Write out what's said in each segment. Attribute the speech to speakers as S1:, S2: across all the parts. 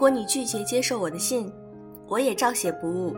S1: 如果你拒绝接受我的信，我也照写不误，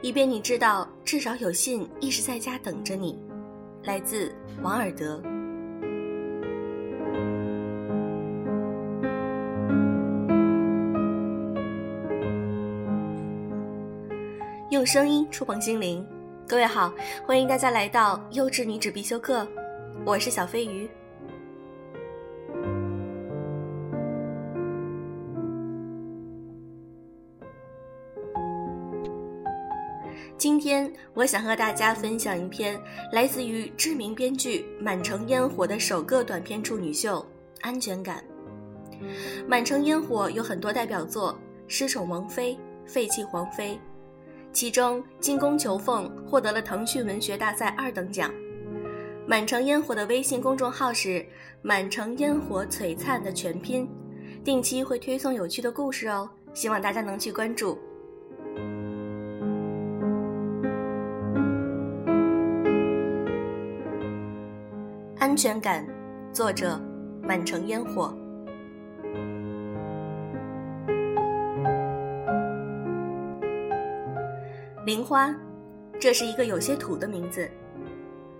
S1: 以便你知道至少有信一直在家等着你。来自王尔德。用声音触碰心灵，各位好，欢迎大家来到优质女子必修课，我是小飞鱼。今天我想和大家分享一篇来自于知名编剧满城烟火的首个短篇处女秀《安全感》。满城烟火有很多代表作，《失宠王妃》《废弃皇妃》，其中《进宫求凤》获得了腾讯文学大赛二等奖。满城烟火的微信公众号是“满城烟火璀璨”的全拼，定期会推送有趣的故事哦，希望大家能去关注。安全感，作者满城烟火。玲花，这是一个有些土的名字，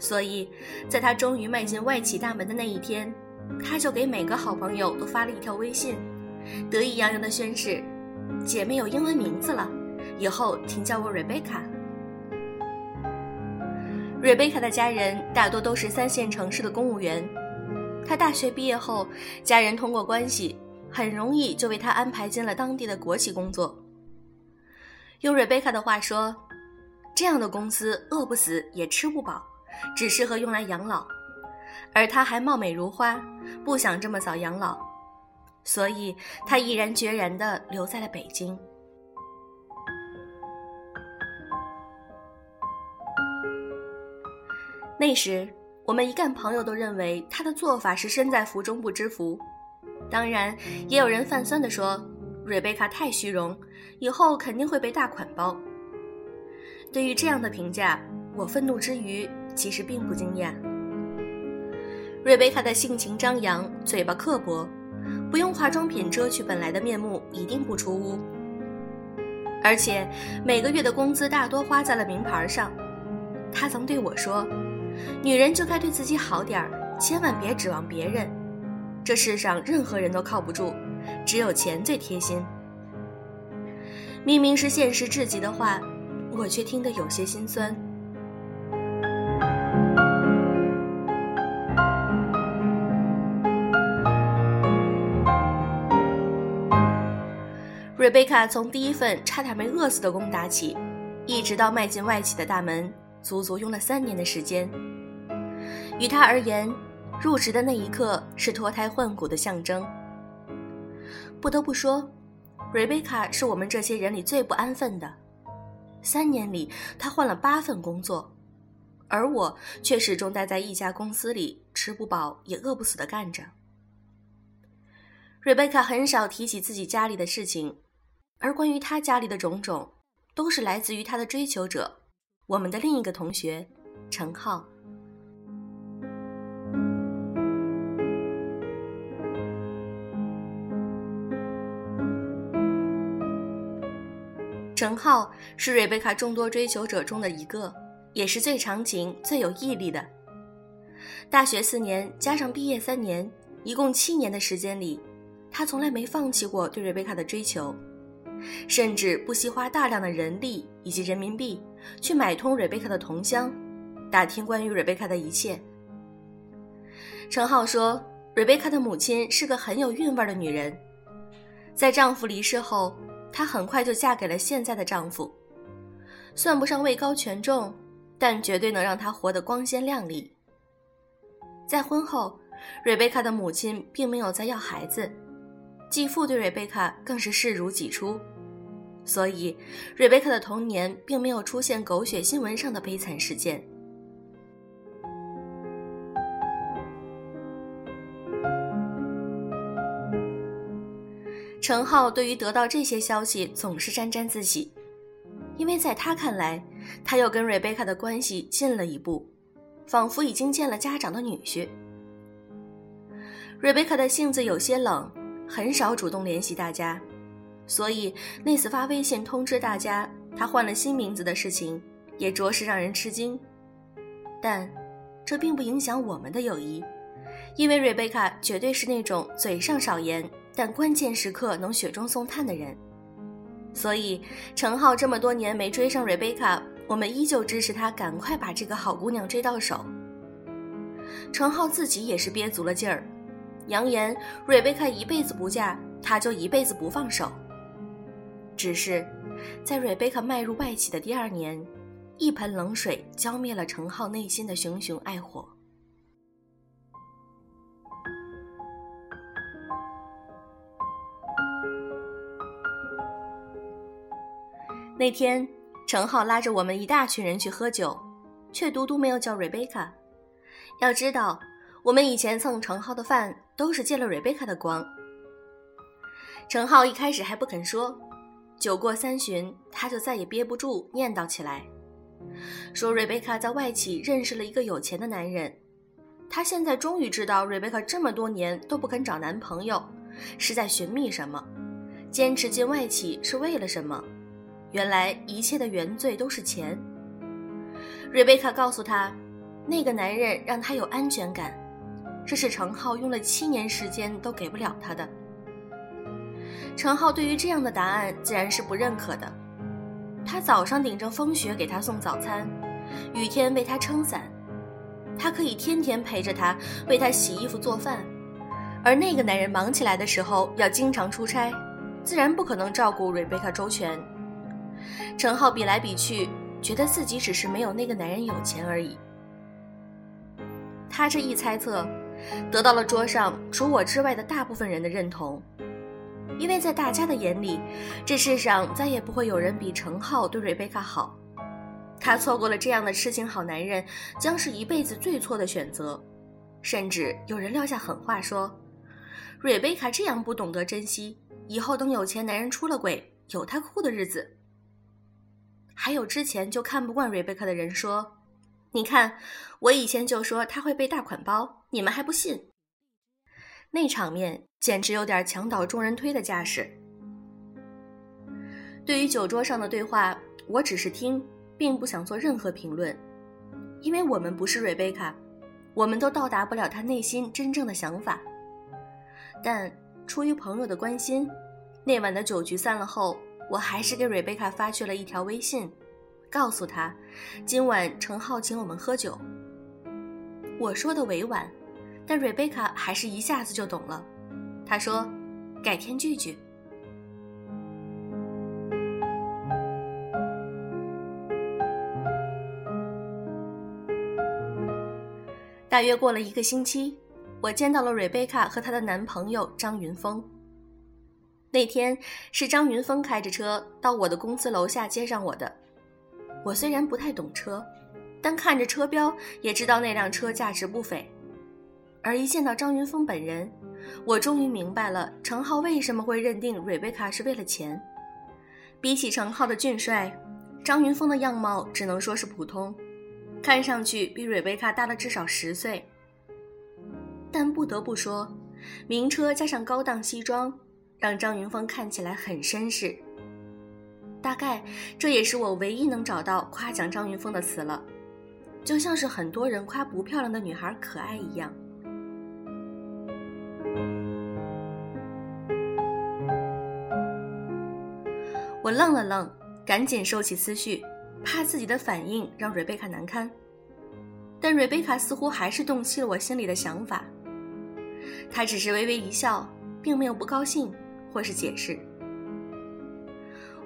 S1: 所以在他终于迈进外企大门的那一天，他就给每个好朋友都发了一条微信，得意洋洋的宣誓：“姐妹有英文名字了，以后请叫我 Rebecca。”瑞贝卡的家人大多都是三线城市的公务员，她大学毕业后，家人通过关系，很容易就为她安排进了当地的国企工作。用瑞贝卡的话说，这样的公司饿不死也吃不饱，只适合用来养老。而她还貌美如花，不想这么早养老，所以她毅然决然地留在了北京。那时，我们一干朋友都认为他的做法是身在福中不知福。当然，也有人泛酸地说，瑞贝卡太虚荣，以后肯定会被大款包。对于这样的评价，我愤怒之余，其实并不惊讶。瑞贝卡的性情张扬，嘴巴刻薄，不用化妆品遮去本来的面目，一定不出屋。而且每个月的工资大多花在了名牌上。他曾对我说。女人就该对自己好点儿，千万别指望别人。这世上任何人都靠不住，只有钱最贴心。明明是现实至极的话，我却听得有些心酸。瑞贝卡从第一份差点没饿死的工打起，一直到迈进外企的大门。足足用了三年的时间。于他而言，入职的那一刻是脱胎换骨的象征。不得不说，瑞贝卡是我们这些人里最不安分的。三年里，他换了八份工作，而我却始终待在一家公司里，吃不饱也饿不死的干着。瑞贝卡很少提起自己家里的事情，而关于他家里的种种，都是来自于他的追求者。我们的另一个同学，陈浩。陈浩是瑞贝卡众多追求者中的一个，也是最长情、最有毅力的。大学四年加上毕业三年，一共七年的时间里，他从来没放弃过对瑞贝卡的追求。甚至不惜花大量的人力以及人民币去买通瑞贝卡的同乡，打听关于瑞贝卡的一切。陈浩说，瑞贝卡的母亲是个很有韵味的女人，在丈夫离世后，她很快就嫁给了现在的丈夫，算不上位高权重，但绝对能让她活得光鲜亮丽。在婚后，瑞贝卡的母亲并没有再要孩子。继父对瑞贝卡更是视如己出，所以瑞贝卡的童年并没有出现狗血新闻上的悲惨事件。陈浩对于得到这些消息总是沾沾自喜，因为在他看来，他又跟瑞贝卡的关系近了一步，仿佛已经见了家长的女婿。瑞贝卡的性子有些冷。很少主动联系大家，所以那次发微信通知大家他换了新名字的事情，也着实让人吃惊。但，这并不影响我们的友谊，因为瑞贝卡绝对是那种嘴上少言，但关键时刻能雪中送炭的人。所以，陈浩这么多年没追上瑞贝卡，我们依旧支持他赶快把这个好姑娘追到手。陈浩自己也是憋足了劲儿，扬言瑞贝卡一辈子不嫁，他就一辈子不放手。只是，在瑞贝卡迈入外企的第二年，一盆冷水浇灭了程浩内心的熊熊爱火。那天，程浩拉着我们一大群人去喝酒，却独独没有叫瑞贝卡。要知道，我们以前蹭程浩的饭都是借了瑞贝卡的光。程浩一开始还不肯说。酒过三巡，他就再也憋不住，念叨起来，说瑞贝卡在外企认识了一个有钱的男人。他现在终于知道，瑞贝卡这么多年都不肯找男朋友，是在寻觅什么，坚持进外企是为了什么？原来一切的原罪都是钱。瑞贝卡告诉他，那个男人让他有安全感，这是程浩用了七年时间都给不了他的。陈浩对于这样的答案自然是不认可的。他早上顶着风雪给他送早餐，雨天为他撑伞，他可以天天陪着他，为他洗衣服做饭。而那个男人忙起来的时候要经常出差，自然不可能照顾瑞贝卡周全。陈浩比来比去，觉得自己只是没有那个男人有钱而已。他这一猜测，得到了桌上除我之外的大部分人的认同。因为在大家的眼里，这世上再也不会有人比程浩对瑞贝卡好。他错过了这样的痴情好男人，将是一辈子最错的选择。甚至有人撂下狠话说：“瑞贝卡这样不懂得珍惜，以后等有钱男人出了轨，有他哭的日子。”还有之前就看不惯瑞贝卡的人说：“你看，我以前就说他会背大款包，你们还不信。”那场面简直有点墙倒众人推的架势。对于酒桌上的对话，我只是听，并不想做任何评论，因为我们不是瑞贝卡，我们都到达不了他内心真正的想法。但出于朋友的关心，那晚的酒局散了后，我还是给瑞贝卡发去了一条微信，告诉他，今晚程浩请我们喝酒。我说的委婉。但瑞贝卡还是一下子就懂了，她说：“改天聚聚。”大约过了一个星期，我见到了瑞贝卡和她的男朋友张云峰。那天是张云峰开着车到我的公司楼下接上我的。我虽然不太懂车，但看着车标也知道那辆车价值不菲。而一见到张云峰本人，我终于明白了程浩为什么会认定瑞贝卡是为了钱。比起程浩的俊帅，张云峰的样貌只能说是普通，看上去比瑞贝卡大了至少十岁。但不得不说，名车加上高档西装，让张云峰看起来很绅士。大概这也是我唯一能找到夸奖张云峰的词了，就像是很多人夸不漂亮的女孩可爱一样。我愣了愣，赶紧收起思绪，怕自己的反应让瑞贝卡难堪。但瑞贝卡似乎还是洞悉了我心里的想法，她只是微微一笑，并没有不高兴或是解释。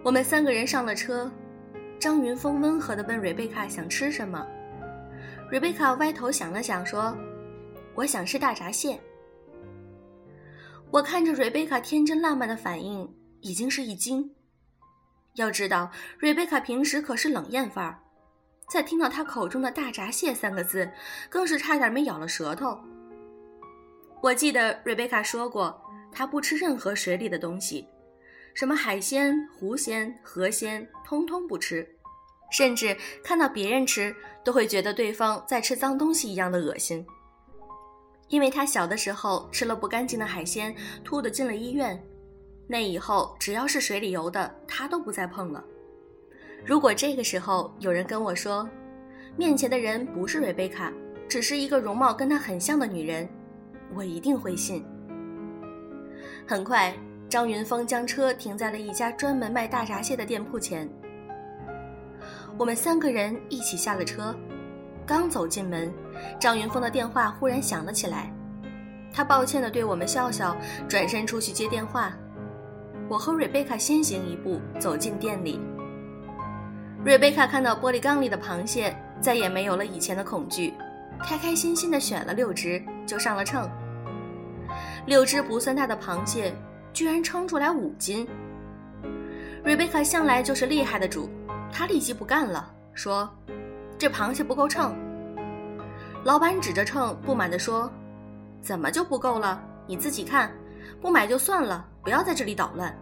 S1: 我们三个人上了车，张云峰温和地问瑞贝卡想吃什么。瑞贝卡歪头想了想，说：“我想吃大闸蟹。”我看着瑞贝卡天真烂漫的反应，已经是一惊。要知道，瑞贝卡平时可是冷艳范儿，在听到他口中的大闸蟹三个字，更是差点没咬了舌头。我记得瑞贝卡说过，她不吃任何水里的东西，什么海鲜、湖鲜、河鲜，通通不吃，甚至看到别人吃，都会觉得对方在吃脏东西一样的恶心。因为他小的时候吃了不干净的海鲜，吐的进了医院。那以后只要是水里游的，他都不再碰了。如果这个时候有人跟我说，面前的人不是瑞贝卡，只是一个容貌跟她很像的女人，我一定会信。很快，张云峰将车停在了一家专门卖大闸蟹的店铺前。我们三个人一起下了车，刚走进门，张云峰的电话忽然响了起来。他抱歉地对我们笑笑，转身出去接电话。我和瑞贝卡先行一步走进店里。瑞贝卡看到玻璃缸里的螃蟹，再也没有了以前的恐惧，开开心心地选了六只，就上了秤。六只不算大的螃蟹，居然称出来五斤。瑞贝卡向来就是厉害的主，他立即不干了，说：“这螃蟹不够称。”老板指着秤，不满地说：“怎么就不够了？你自己看，不买就算了，不要在这里捣乱。”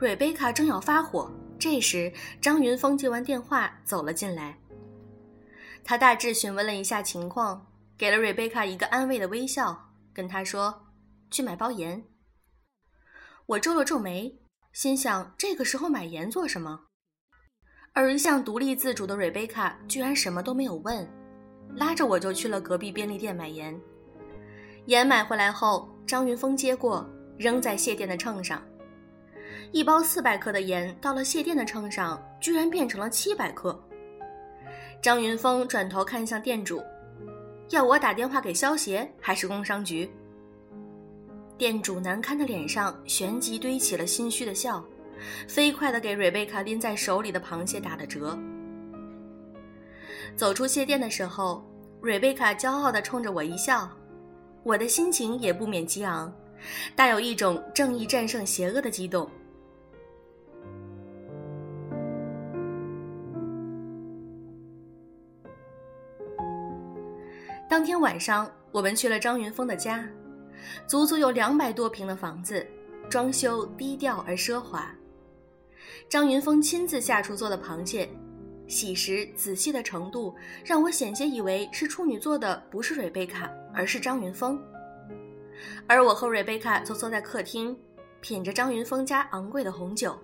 S1: 瑞贝卡正要发火。这时，张云峰接完电话走了进来。他大致询问了一下情况，给了瑞贝卡一个安慰的微笑，跟他说：“去买包盐。”我皱了皱眉，心想：这个时候买盐做什么？而一向独立自主的瑞贝卡居然什么都没有问，拉着我就去了隔壁便利店买盐。盐买回来后，张云峰接过，扔在蟹店的秤上。一包四百克的盐到了蟹店的秤上，居然变成了七百克。张云峰转头看向店主，要我打电话给消协还是工商局？店主难堪的脸上旋即堆起了心虚的笑，飞快地给瑞贝卡拎在手里的螃蟹打了折。走出蟹店的时候，瑞贝卡骄傲地冲着我一笑，我的心情也不免激昂，大有一种正义战胜邪恶的激动。当天晚上，我们去了张云峰的家，足足有两百多平的房子，装修低调而奢华。张云峰亲自下厨做的螃蟹，洗时仔细的程度让我险些以为是处女座的不是瑞贝卡，而是张云峰。而我和瑞贝卡则坐在客厅，品着张云峰家昂贵的红酒。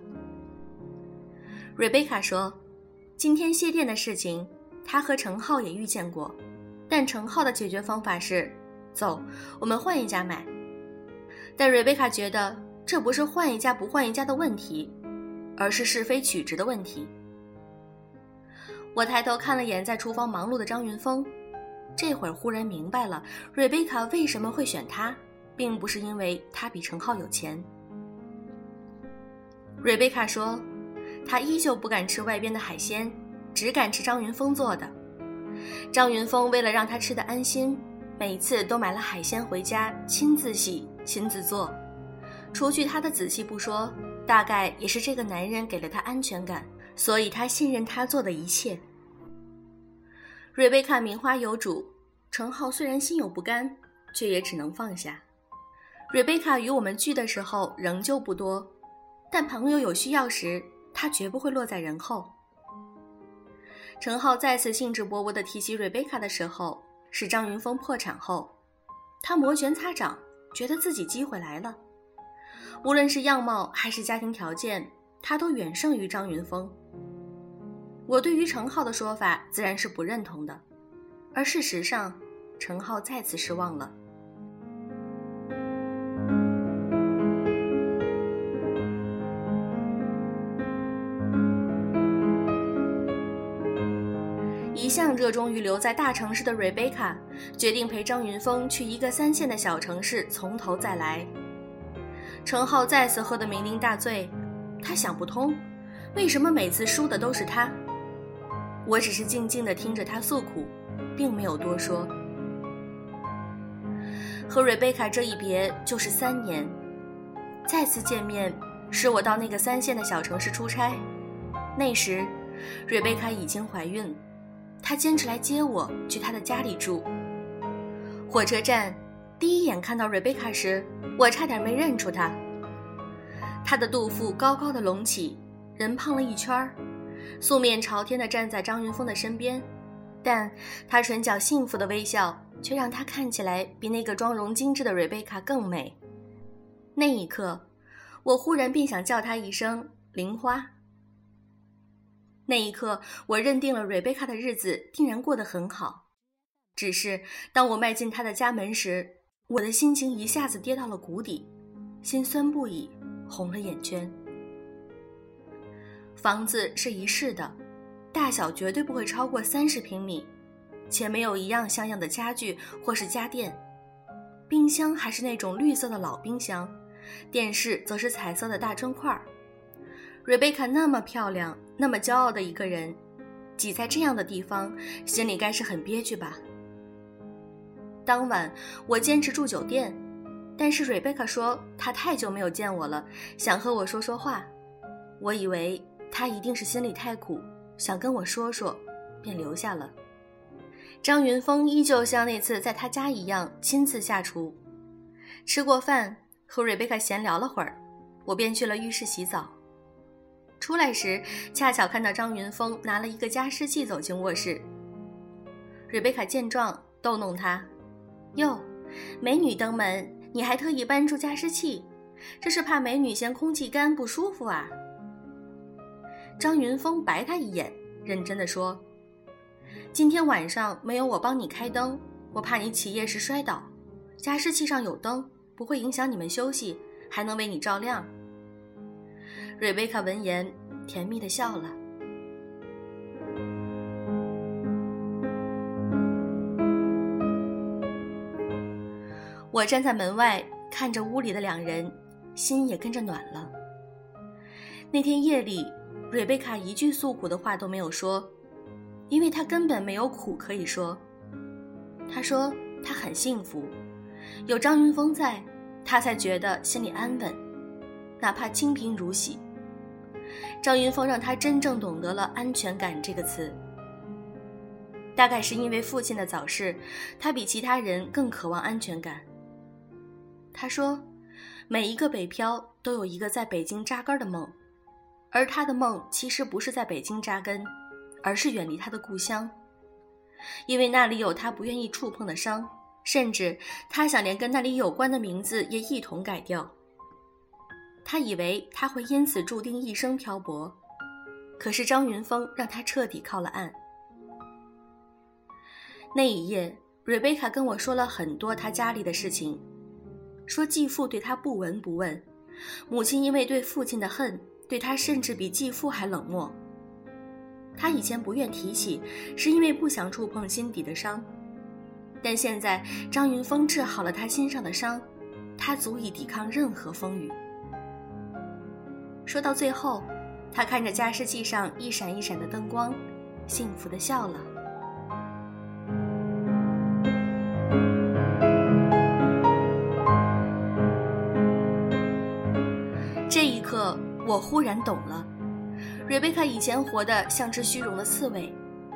S1: 瑞贝卡说：“今天谢店的事情，他和程浩也遇见过。”但程浩的解决方法是，走，我们换一家买。但瑞贝卡觉得这不是换一家不换一家的问题，而是是非曲直的问题。我抬头看了眼在厨房忙碌的张云峰，这会儿忽然明白了瑞贝卡为什么会选他，并不是因为他比程浩有钱。瑞贝卡说，他依旧不敢吃外边的海鲜，只敢吃张云峰做的。张云峰为了让他吃得安心，每次都买了海鲜回家，亲自洗、亲自做。除去他的仔细不说，大概也是这个男人给了他安全感，所以他信任他做的一切。瑞贝卡名花有主，程浩虽然心有不甘，却也只能放下。瑞贝卡与我们聚的时候仍旧不多，但朋友有需要时，他绝不会落在人后。陈浩再次兴致勃勃地提起瑞贝卡的时候，是张云峰破产后，他摩拳擦掌，觉得自己机会来了。无论是样貌还是家庭条件，他都远胜于张云峰。我对于陈浩的说法自然是不认同的，而事实上，陈浩再次失望了。一向热衷于留在大城市的瑞贝卡，决定陪张云峰去一个三线的小城市从头再来。程浩再次喝得酩酊大醉，他想不通，为什么每次输的都是他。我只是静静地听着他诉苦，并没有多说。和瑞贝卡这一别就是三年，再次见面是我到那个三线的小城市出差，那时，瑞贝卡已经怀孕。他坚持来接我去他的家里住。火车站，第一眼看到瑞贝卡时，我差点没认出她。她的肚腹高高的隆起，人胖了一圈儿，素面朝天地站在张云峰的身边，但她唇角幸福的微笑却让她看起来比那个妆容精致的瑞贝卡更美。那一刻，我忽然便想叫她一声“玲花”。那一刻，我认定了瑞贝卡的日子定然过得很好。只是当我迈进她的家门时，我的心情一下子跌到了谷底，心酸不已，红了眼圈。房子是一室的，大小绝对不会超过三十平米，且没有一样像样的家具或是家电。冰箱还是那种绿色的老冰箱，电视则是彩色的大砖块。瑞贝卡那么漂亮，那么骄傲的一个人，挤在这样的地方，心里该是很憋屈吧。当晚我坚持住酒店，但是瑞贝卡说她太久没有见我了，想和我说说话。我以为她一定是心里太苦，想跟我说说，便留下了。张云峰依旧像那次在他家一样亲自下厨。吃过饭，和瑞贝卡闲聊了会儿，我便去了浴室洗澡。出来时，恰巧看到张云峰拿了一个加湿器走进卧室。瑞贝卡见状，逗弄他：“哟，美女登门，你还特意搬出加湿器，这是怕美女嫌空气干不舒服啊？”张云峰白他一眼，认真的说：“今天晚上没有我帮你开灯，我怕你起夜时摔倒。加湿器上有灯，不会影响你们休息，还能为你照亮。”瑞贝卡闻言，甜蜜的笑了。我站在门外，看着屋里的两人，心也跟着暖了。那天夜里，瑞贝卡一句诉苦的话都没有说，因为她根本没有苦可以说。她说她很幸福，有张云峰在，她才觉得心里安稳，哪怕清贫如洗。张云峰让他真正懂得了“安全感”这个词。大概是因为父亲的早逝，他比其他人更渴望安全感。他说：“每一个北漂都有一个在北京扎根的梦，而他的梦其实不是在北京扎根，而是远离他的故乡，因为那里有他不愿意触碰的伤，甚至他想连跟那里有关的名字也一同改掉。”他以为他会因此注定一生漂泊，可是张云峰让他彻底靠了岸。那一夜，瑞贝卡跟我说了很多他家里的事情，说继父对他不闻不问，母亲因为对父亲的恨，对他甚至比继父还冷漠。他以前不愿提起，是因为不想触碰心底的伤，但现在张云峰治好了他心上的伤，他足以抵抗任何风雨。说到最后，他看着加湿器上一闪一闪的灯光，幸福的笑了。我忽然懂了，瑞贝卡以前活得像只虚荣的刺猬，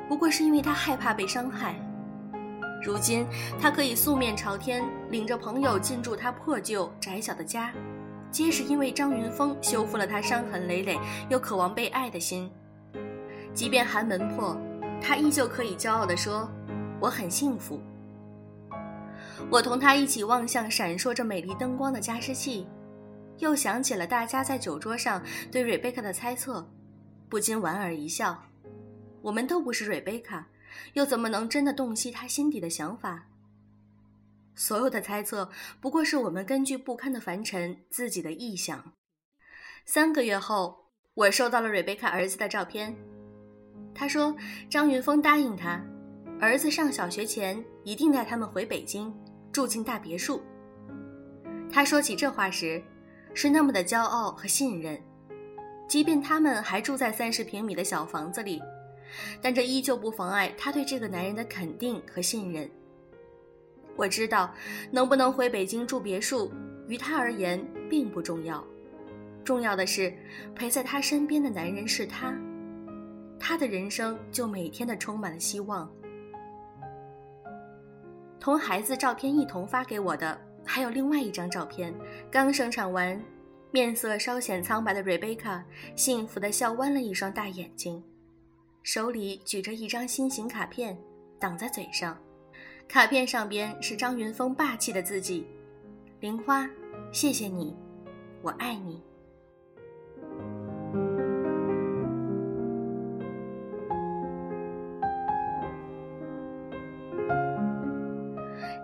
S1: 不过是因为她害怕被伤害。如今，她可以素面朝天，领着朋友进驻她破旧窄小的家。皆是因为张云峰修复了他伤痕累累又渴望被爱的心，即便寒门破，他依旧可以骄傲地说：“我很幸福。”我同他一起望向闪烁着美丽灯光的加湿器，又想起了大家在酒桌上对瑞贝卡的猜测，不禁莞尔一笑。我们都不是瑞贝卡，又怎么能真的洞悉他心底的想法？所有的猜测不过是我们根据不堪的凡尘自己的臆想。三个月后，我收到了瑞贝卡儿子的照片。他说，张云峰答应他，儿子上小学前一定带他们回北京，住进大别墅。他说起这话时，是那么的骄傲和信任，即便他们还住在三十平米的小房子里，但这依旧不妨碍他对这个男人的肯定和信任。我知道，能不能回北京住别墅，于他而言并不重要，重要的是陪在他身边的男人是他，他的人生就每天的充满了希望。同孩子照片一同发给我的，还有另外一张照片，刚生产完，面色稍显苍白的瑞贝卡，幸福的笑弯了一双大眼睛，手里举着一张心形卡片，挡在嘴上。卡片上边是张云峰霸气的字迹：“玲花，谢谢你，我爱你。”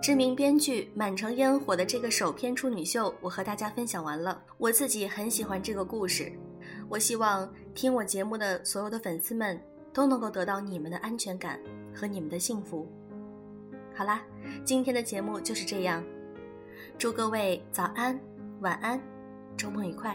S1: 知名编剧满城烟火的这个首篇处女秀，我和大家分享完了。我自己很喜欢这个故事，我希望听我节目的所有的粉丝们都能够得到你们的安全感和你们的幸福。好啦，今天的节目就是这样，祝各位早安、晚安，周末愉快。